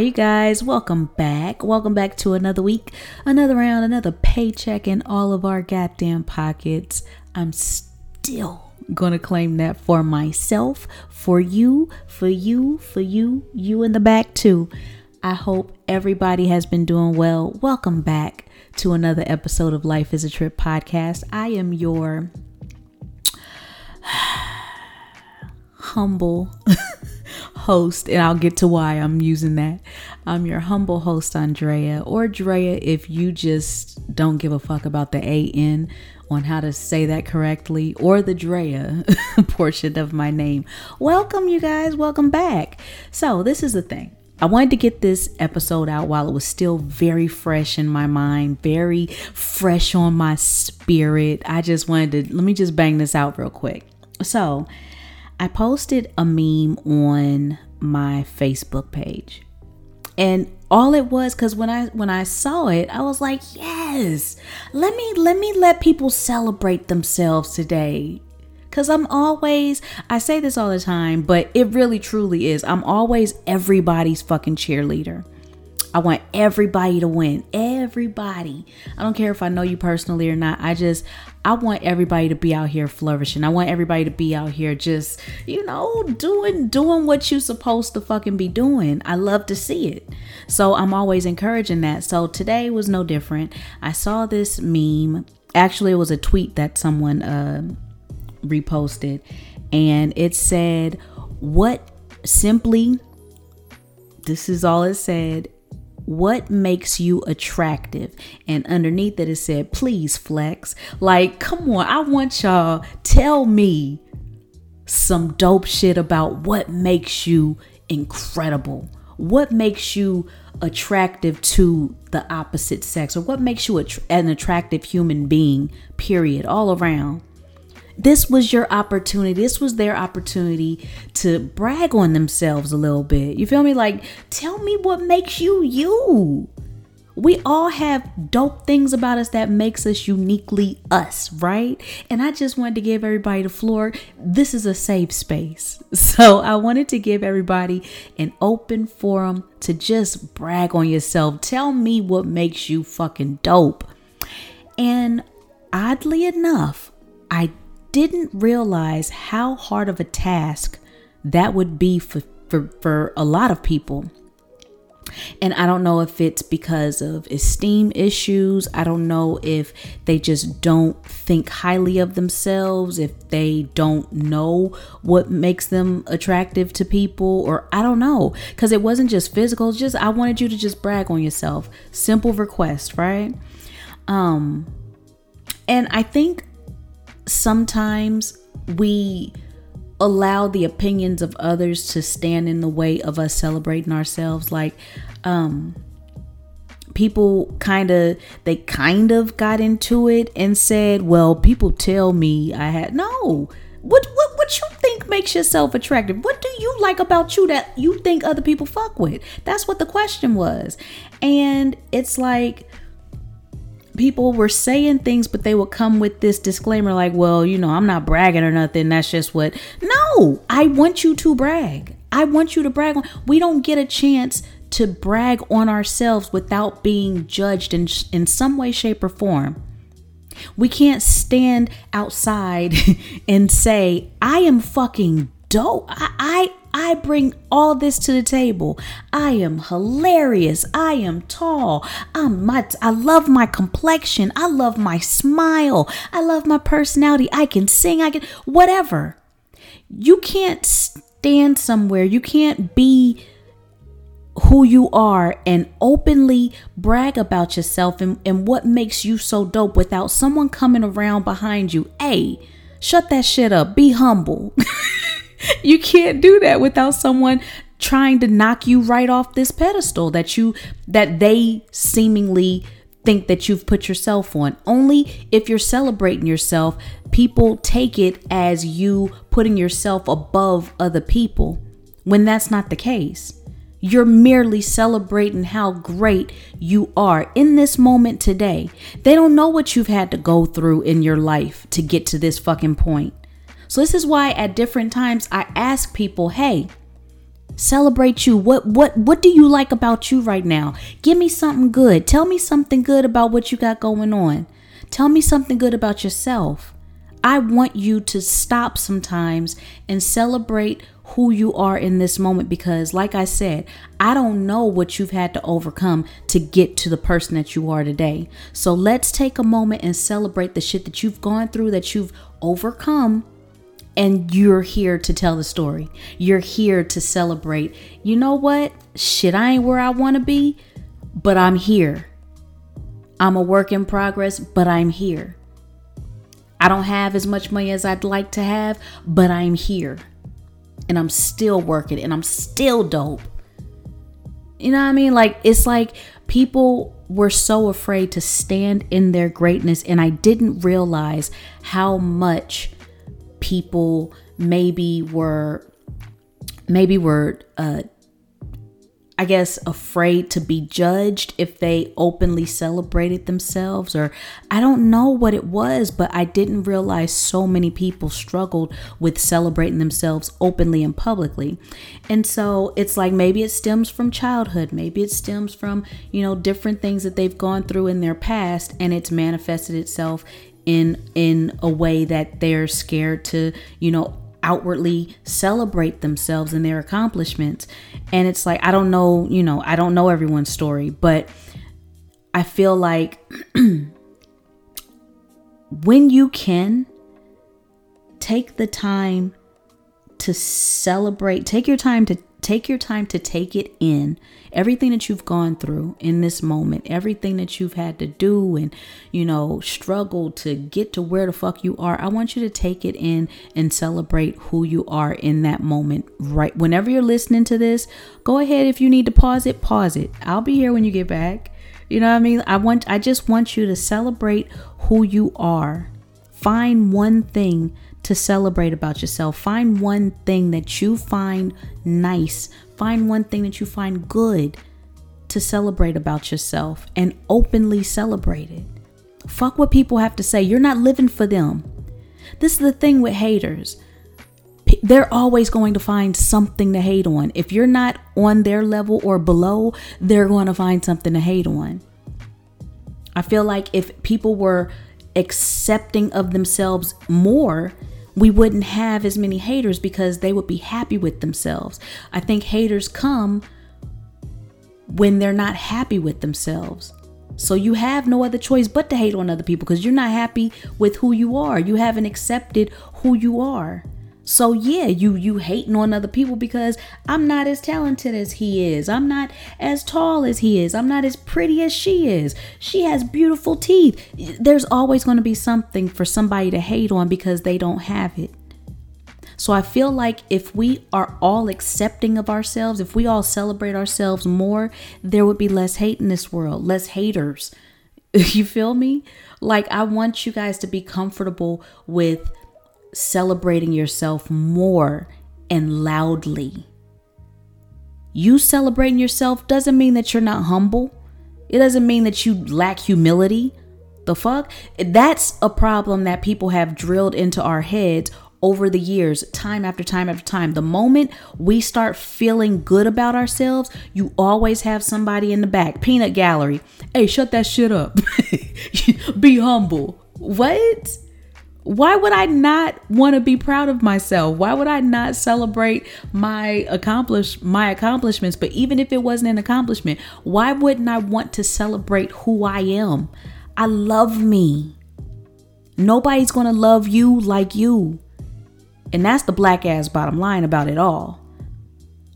you guys. Welcome back. Welcome back to another week, another round, another paycheck in all of our goddamn pockets. I'm still gonna claim that for myself, for you, for you, for you, you in the back too. I hope everybody has been doing well. Welcome back to another episode of Life is a Trip podcast. I am your humble host, and I'll get to why I'm using that. I'm your humble host, Andrea, or Drea, if you just don't give a fuck about the AN on how to say that correctly, or the Drea portion of my name. Welcome, you guys. Welcome back. So, this is the thing. I wanted to get this episode out while it was still very fresh in my mind, very fresh on my spirit. I just wanted to let me just bang this out real quick. So, I posted a meme on my Facebook page. And all it was cuz when I when I saw it, I was like, "Yes. Let me let me let people celebrate themselves today." Cuz I'm always I say this all the time, but it really truly is. I'm always everybody's fucking cheerleader. I want everybody to win. Everybody. I don't care if I know you personally or not. I just, I want everybody to be out here flourishing. I want everybody to be out here just, you know, doing doing what you're supposed to fucking be doing. I love to see it. So I'm always encouraging that. So today was no different. I saw this meme. Actually, it was a tweet that someone uh, reposted, and it said, "What simply." This is all it said what makes you attractive? And underneath it it said please flex. Like come on i want y'all tell me some dope shit about what makes you incredible. What makes you attractive to the opposite sex? Or what makes you an attractive human being period all around this was your opportunity. This was their opportunity to brag on themselves a little bit. You feel me? Like, tell me what makes you you. We all have dope things about us that makes us uniquely us, right? And I just wanted to give everybody the floor. This is a safe space. So I wanted to give everybody an open forum to just brag on yourself. Tell me what makes you fucking dope. And oddly enough, I didn't realize how hard of a task that would be for, for, for a lot of people. And I don't know if it's because of esteem issues. I don't know if they just don't think highly of themselves, if they don't know what makes them attractive to people, or I don't know. Because it wasn't just physical, just I wanted you to just brag on yourself. Simple request, right? Um, and I think sometimes we allow the opinions of others to stand in the way of us celebrating ourselves. Like um people kind of they kind of got into it and said well people tell me i had no. What what what you think makes yourself attractive? What do you like about you that you think other people fuck with? That's what the question was. And it's like people were saying things, but they would come with this disclaimer like, well, you know, I'm not bragging or nothing. That's just what. No, I want you to brag. I want you to brag on. We don't get a chance to brag on ourselves without being judged in, in some way, shape, or form. We can't stand outside and say, I am fucking dope. I, I I bring all this to the table. I am hilarious. I am tall. I'm my I love my complexion. I love my smile. I love my personality. I can sing. I can whatever. You can't stand somewhere. You can't be who you are and openly brag about yourself and, and what makes you so dope without someone coming around behind you. Hey, shut that shit up. Be humble. you can't do that without someone trying to knock you right off this pedestal that you that they seemingly think that you've put yourself on. Only if you're celebrating yourself, people take it as you putting yourself above other people when that's not the case. You're merely celebrating how great you are in this moment today. They don't know what you've had to go through in your life to get to this fucking point. So, this is why at different times I ask people, hey, Celebrate you. What what what do you like about you right now? Give me something good. Tell me something good about what you got going on. Tell me something good about yourself. I want you to stop sometimes and celebrate who you are in this moment because, like I said, I don't know what you've had to overcome to get to the person that you are today. So let's take a moment and celebrate the shit that you've gone through, that you've overcome, and you're here to tell the story. You're here to celebrate. You know what? Shit, I ain't where I want to be, but I'm here. I'm a work in progress, but I'm here. I don't have as much money as I'd like to have, but I'm here and I'm still working and I'm still dope. You know what I mean? Like, it's like people were so afraid to stand in their greatness, and I didn't realize how much people maybe were maybe were uh I guess, afraid to be judged if they openly celebrated themselves, or I don't know what it was, but I didn't realize so many people struggled with celebrating themselves openly and publicly. And so it's like maybe it stems from childhood, maybe it stems from, you know, different things that they've gone through in their past, and it's manifested itself in in a way that they're scared to you know outwardly celebrate themselves and their accomplishments. And it's like, I don't know, you know, I don't know everyone's story, but I feel like when you can take the time to celebrate, take your time to take your time to take it in. Everything that you've gone through in this moment everything that you've had to do and you know struggle to get to where the fuck you are i want you to take it in and celebrate who you are in that moment. Right whenever you're listening to this go ahead. If you need to pause it pause it. I'll be here when you get back. You know what i mean? I want i just want you to celebrate who you are. Find one thing to celebrate about yourself. Find one thing that you find nice. Find one thing that you find good to celebrate about yourself and openly celebrate it. Fuck what people have to say. You're not living for them. This is the thing with haters. They're always going to find something to hate on. If you're not on their level or below, they're going to find something to hate on. I feel like if people were accepting of themselves more, we wouldn't have as many haters because they would be happy with themselves. I think haters come when they're not happy with themselves. So you have no other choice but to hate on other people because you're not happy with who you are. You haven't accepted who you are. So yeah, you you hating on other people because I'm not as talented as he is. I'm not as tall as he is. I'm not as pretty as she is. She has beautiful teeth. There's always going to be something for somebody to hate on because they don't have it. So I feel like if we are all accepting of ourselves, if we all celebrate ourselves more, there would be less hate in this world, less haters. you feel me? Like I want you guys to be comfortable with celebrating yourself more and loudly. You celebrating yourself doesn't mean that you're not humble. It doesn't mean that you lack humility. The fuck? That's a problem that people have drilled into our heads over the years, time after time after time. The moment we start feeling good about ourselves, you always have somebody in the back. Peanut gallery. Hey, shut that shit up. Be humble. What? Why would I not want to be proud of myself? Why would I not celebrate my accomplish my accomplishments? But even if it wasn't an accomplishment, why wouldn't I want to celebrate who I am? I love me. Nobody's going to love you like you. And that's the black ass bottom line about it all.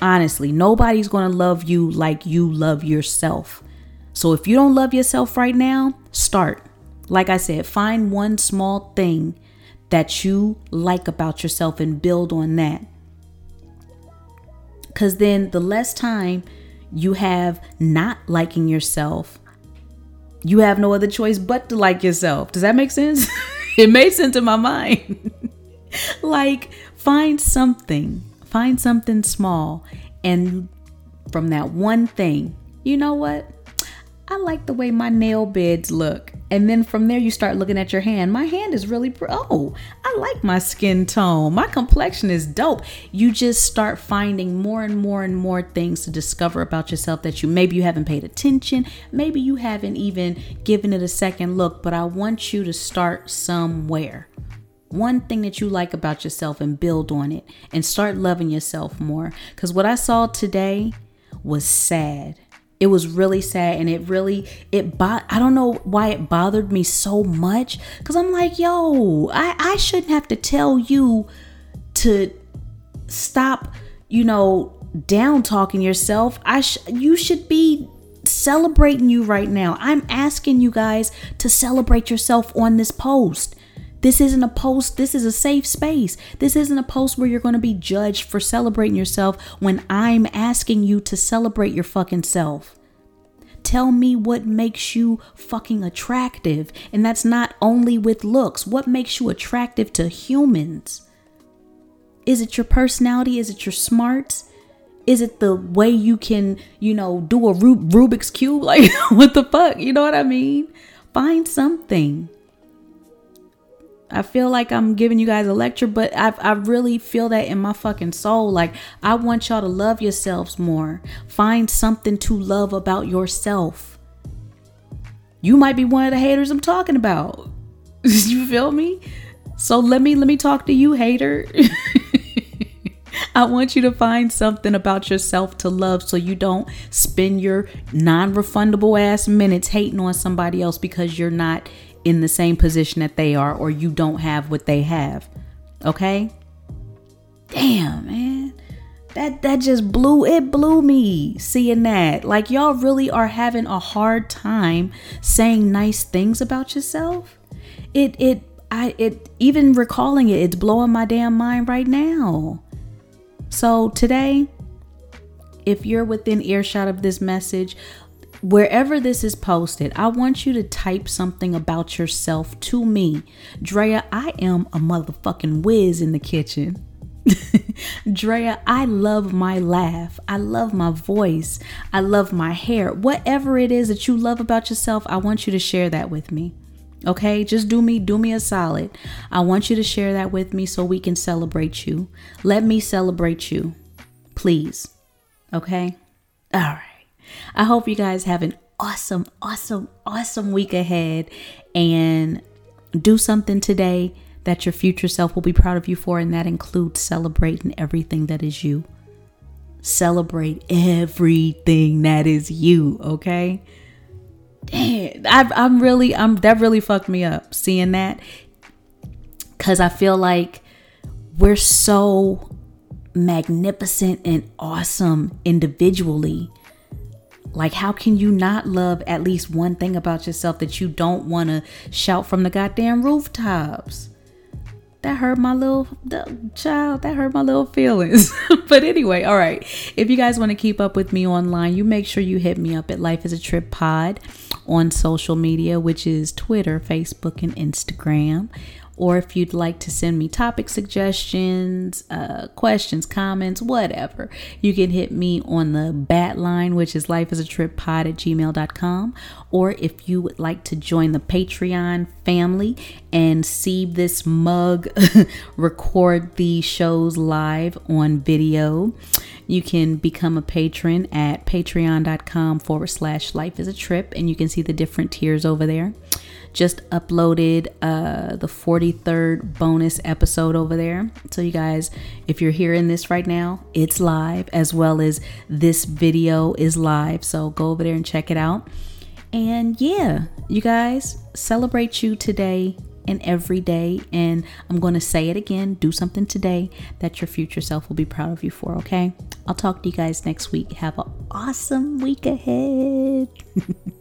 Honestly, nobody's going to love you like you love yourself. So if you don't love yourself right now, start. Like I said, find one small thing that you like about yourself and build on that. Because then the less time you have not liking yourself, you have no other choice but to like yourself. Does that make sense? it made sense in my mind. like, find something, find something small, and from that one thing, you know what? I like the way my nail beds look. And then from there, you start looking at your hand. My hand is really, oh, I like my skin tone. My complexion is dope. You just start finding more and more and more things to discover about yourself that you maybe you haven't paid attention. Maybe you haven't even given it a second look, but I want you to start somewhere one thing that you like about yourself and build on it and start loving yourself more. Because what I saw today was sad. It was really sad and it really it bo- I don't know why it bothered me so much cuz I'm like, "Yo, I I shouldn't have to tell you to stop, you know, down talking yourself. I sh- you should be celebrating you right now. I'm asking you guys to celebrate yourself on this post. This isn't a post, this is a safe space. This isn't a post where you're going to be judged for celebrating yourself when I'm asking you to celebrate your fucking self. Tell me what makes you fucking attractive. And that's not only with looks. What makes you attractive to humans? Is it your personality? Is it your smarts? Is it the way you can, you know, do a Rubik's Cube? Like, what the fuck? You know what I mean? Find something. I feel like I'm giving you guys a lecture, but I, I really feel that in my fucking soul. Like, I want y'all to love yourselves more. Find something to love about yourself. You might be one of the haters I'm talking about. you feel me? So let me let me talk to you, hater. I want you to find something about yourself to love so you don't spend your non refundable ass minutes hating on somebody else because you're not in the same position that they are or you don't have what they have. Okay? Damn, man. That that just blew it blew me seeing that. Like y'all really are having a hard time saying nice things about yourself. It it I it even recalling it, it's blowing my damn mind right now. So today, if you're within earshot of this message, wherever this is posted, I want you to type something about yourself to me. Drea, I am a motherfucking whiz in the kitchen. Drea, I love my laugh. I love my voice. I love my hair. Whatever it is that you love about yourself, I want you to share that with me. Okay, just do me do me a solid. I want you to share that with me so we can celebrate you. Let me celebrate you. Please. Okay? All right. I hope you guys have an awesome, awesome, awesome week ahead and do something today that your future self will be proud of you for, and that includes celebrating everything that is you. Celebrate everything that is you, okay? Damn, I, I'm really, I'm that really fucked me up seeing that because I feel like we're so magnificent and awesome individually like, how can you not love at least one thing about yourself that you don't want to shout from the goddamn rooftops? That hurt my little child. That hurt my little feelings. but anyway, all right. If you guys want to keep up with me online, you make sure you hit me up at Life is a Trip Pod on social media, which is Twitter, Facebook, and Instagram or if you'd like to send me topic suggestions, uh, questions, comments, whatever, you can hit me on the bat line, which is life is a trip pod at gmail.com. Or if you would like to join the Patreon family and see this mug record the shows live on video, you can become a patron at patreon.com forward slash life is a trip, and you can see the different tiers over there just uploaded uh, the 43rd bonus episode over there. So, you guys, if you're hearing this right now, it's live as well as this video is live. So, go over there and check it out. And yeah, you guys, celebrate you today and every day. And I'm going to say it again do something today that your future self will be proud of you for, okay? I'll talk to you guys next week. Have an awesome week ahead.